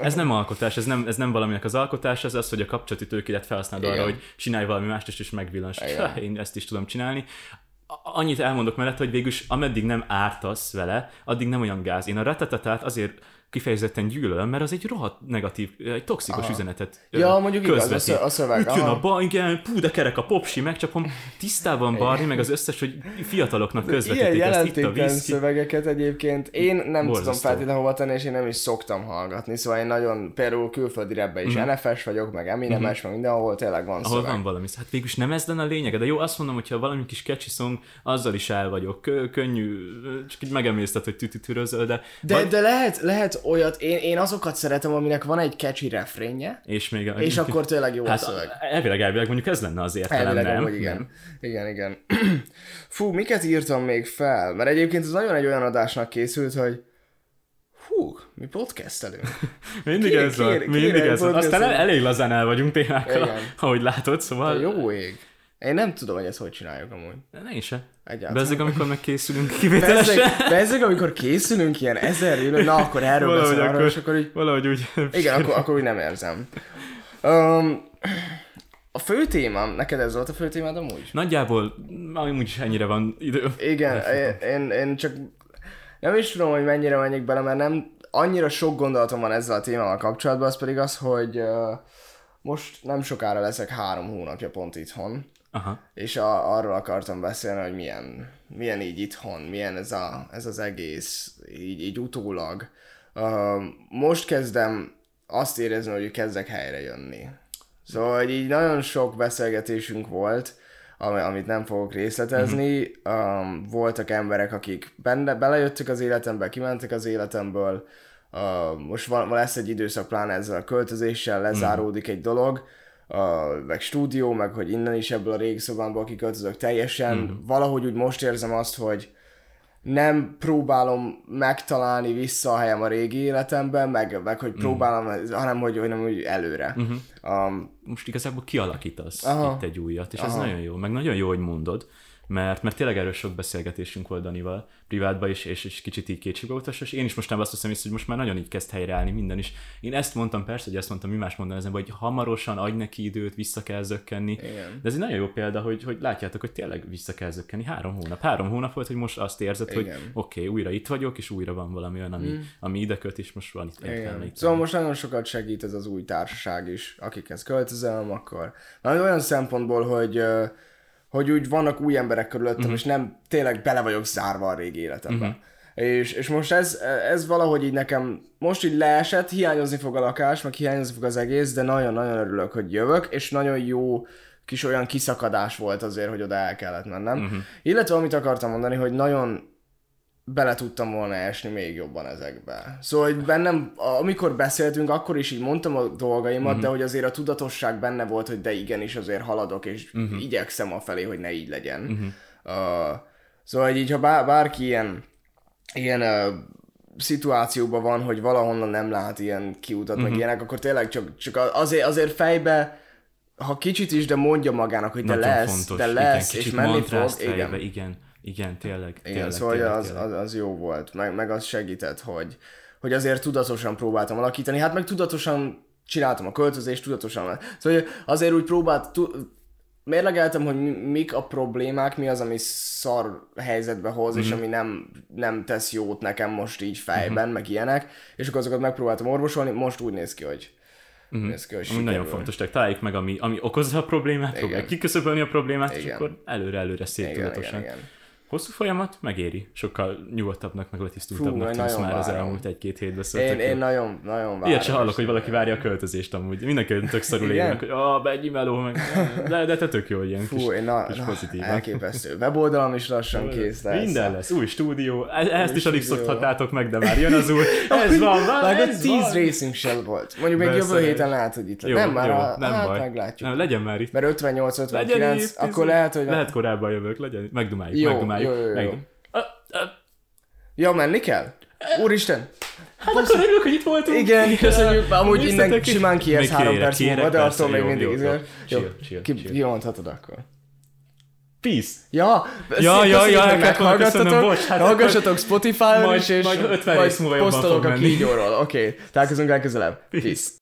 ez nem alkotás, ez nem, ez nem valaminek az alkotás, ez az, hogy a kapcsolati tőkédet felhasználod arra, Igen. hogy csinálj valami mást, és, és megvillans. Ha, Én ezt is tudom csinálni. Annyit elmondok mellett, hogy végülis ameddig nem ártasz vele, addig nem olyan gáz. Én a ratatatát azért kifejezetten gyűlölöm, mert az egy rohadt negatív, egy toxikus aha. üzenetet ö, Ja, mondjuk igaz, a közvetít. szö- a szöveg, Itt jön aha. a ba, igen, pú, de kerek a popsi, megcsapom. Tisztában Barni, meg az összes, hogy fiataloknak Ilyen közvetítik ezt itt a whisky. szövegeket egyébként én nem tudom Borzasztó. feltétlenül hova tenni, és én nem is szoktam hallgatni, szóval én nagyon, például külföldi rapbe is NFS vagyok, meg Eminemes, meg mindenhol tényleg van. Ahol szöveg. van valami. Hát végülis nem ez lenne a lényege, de jó, azt mondom, hogyha valami kis catchy song, azzal is el vagyok. Kö- könnyű, csak így megemészted, hogy tütütürözöl, de... De, de lehet, lehet olyat, én, én azokat szeretem, aminek van egy catchy refrénje, és még... A, és akkor tényleg jó hát szöveg. elvileg, elvileg mondjuk ez lenne az értelem, Elvileg nem? amúgy igen. Igen, igen. Fú, miket írtam még fel? Mert egyébként ez nagyon egy olyan adásnak készült, hogy hú, mi podcastelünk. Mindig Kéne- ez van, mindig ez van. Aztán elég lazán el vagyunk témákkal, ahogy látod, szóval... Jó ég. Én nem tudom, hogy ezt hogy csináljuk amúgy. Ne én se. Egyáltalán. Bezzeg, amikor megkészülünk kivételesen. Bezzeg, bezzeg, amikor készülünk ilyen ezer ülő, na akkor erről Valahogy beszél, arról, akkor, és akkor így, valahogy úgy... igen, akkor, akkor úgy nem érzem. Um, a fő témám, neked ez volt a fő témád amúgy? Nagyjából, amúgy is ennyire van idő. Igen, én, én, én csak nem is tudom, hogy mennyire menjek bele, mert nem annyira sok gondolatom van ezzel a témával kapcsolatban, az pedig az, hogy uh, most nem sokára leszek három hónapja pont itthon, Aha. és a, arról akartam beszélni, hogy milyen, milyen így itthon, milyen ez, a, ez az egész, így, így utólag. Uh, most kezdem azt érezni, hogy kezdek helyre jönni. Szóval hogy így nagyon sok beszélgetésünk volt, ami, amit nem fogok részletezni. Um, voltak emberek, akik benne, belejöttek az életembe, kimentek az életemből. Uh, most van, lesz egy időszak pláne ezzel a költözéssel, lezáródik egy dolog, uh, meg stúdió, meg hogy innen is ebből a régi szobámból kiköltözök teljesen. Valahogy úgy most érzem azt, hogy nem próbálom megtalálni vissza a helyem a régi életemben, meg, meg hogy próbálom, hanem hogy, hogy nem úgy előre. Um, Most igazából kialakítasz Aha. itt egy újat, és ez Aha. nagyon jó. Meg nagyon jó, hogy mondod, mert, mert tényleg erről sok beszélgetésünk volt Danival, privátban is, és, és kicsit így kétségbe utas, és én is most nem azt hiszem, hogy most már nagyon így kezd helyreállni minden is. Én ezt mondtam, persze, hogy ezt mondtam, mi más mondani ezen, hogy hamarosan adj neki időt, vissza kell zökkenni. Igen. De ez egy nagyon jó példa, hogy, hogy látjátok, hogy tényleg vissza kell zökkenni. Három hónap. Három hónap volt, hogy most azt érzed, hogy Igen. oké, okay, újra itt vagyok, és újra van valami olyan, ami, ami ide köt, és most van itt. Igen. itt Szóval most nagyon sokat segít ez az új társaság is, akikhez költözöm, akkor már olyan szempontból, hogy ö, hogy úgy vannak új emberek körülöttem, uh-huh. és nem tényleg bele vagyok zárva a régi életembe. Uh-huh. És, és most ez, ez valahogy így nekem most így leesett, hiányozni fog a lakás, meg hiányozni fog az egész, de nagyon-nagyon örülök, hogy jövök, és nagyon jó kis olyan kiszakadás volt azért, hogy oda el kellett mennem. Uh-huh. Illetve amit akartam mondani, hogy nagyon bele tudtam volna esni még jobban ezekbe. Szóval, hogy bennem, amikor beszéltünk, akkor is így mondtam a dolgaimat, uh-huh. de hogy azért a tudatosság benne volt, hogy de igenis azért haladok, és uh-huh. igyekszem a felé, hogy ne így legyen. Uh-huh. Uh, szóval, hogy így, ha bár, bárki ilyen, ilyen uh, szituációban van, hogy valahonnan nem lát ilyen kiutat, uh-huh. meg ilyenek, akkor tényleg csak, csak azért, azért fejbe ha kicsit is, de mondja magának, hogy de Nagyon lesz, fontos. de igen, lesz, kicsit és menni fog. mantrázd Igen. fejbe, igen. Igen, tényleg. Igen, tényleg, szóval tényleg, az, tényleg. az, az, jó volt, meg, meg az segített, hogy, hogy azért tudatosan próbáltam alakítani, hát meg tudatosan csináltam a költözést, tudatosan. Szóval azért úgy próbált, mérlegeltem, hogy mi- mik a problémák, mi az, ami szar helyzetbe hoz, Mhm. és ami nem, nem tesz jót nekem most így fejben, meg ilyenek, és akkor azokat megpróbáltam orvosolni, most úgy néz ki, hogy úgy néz ki, hogy Ami nagyon fontos, tehát találjuk meg, ami, ami okozza a problémát, próbáljuk kiküszöbölni a problémát, és Igen. akkor előre-előre szép Igen, tudatosan. igen, igen. Hosszú folyamat, megéri. Sokkal nyugodtabbnak, meg Fú, letisztultabbnak én tűnsz már az várom. elmúlt egy-két hétben. Én, Szóval én nagyon, nagyon várom. Ilyet se hallok, hogy valaki várja a költözést amúgy. Mindenki tök szarul élnek, hogy ah, Begyi meló, meg... De, de te tök jó ilyen Fú, kis, én na, kis na, pozitívan. elképesztő. Weboldalam is lassan kész lesz. Minden lesz, új stúdió, e- ezt is alig stúdió. szokhatátok meg, de már jön az új. Ez van, van, ez 10 van. racing shell volt. Mondjuk még jövő héten lehet, hogy itt lesz. Nem, már a, nem hát baj. meglátjuk. Legyen már itt. Mert 58, Legyen 59, itt, akkor lehet, hogy... Lehet korábban jövök, legyen. Megdumáljuk, Jó, jó, jó, jó. Ja, menni kell? Úristen! Hát akkor örülök, hogy itt voltunk. Igen, köszönjük. Amúgy Néztetek innen simán kiérsz három perc múlva, de attól még mindig jó, izé. jó. Jó, kimondhatod akkor. Peace. Ja, Ja, ja, ja, meghallgattatok, bocs, hát hallgassatok Spotify-on Majd- is, és majd 50 rész múlva jobban posztolok a kígyóról. Oké, találkozunk legközelebb. Peace. Peace.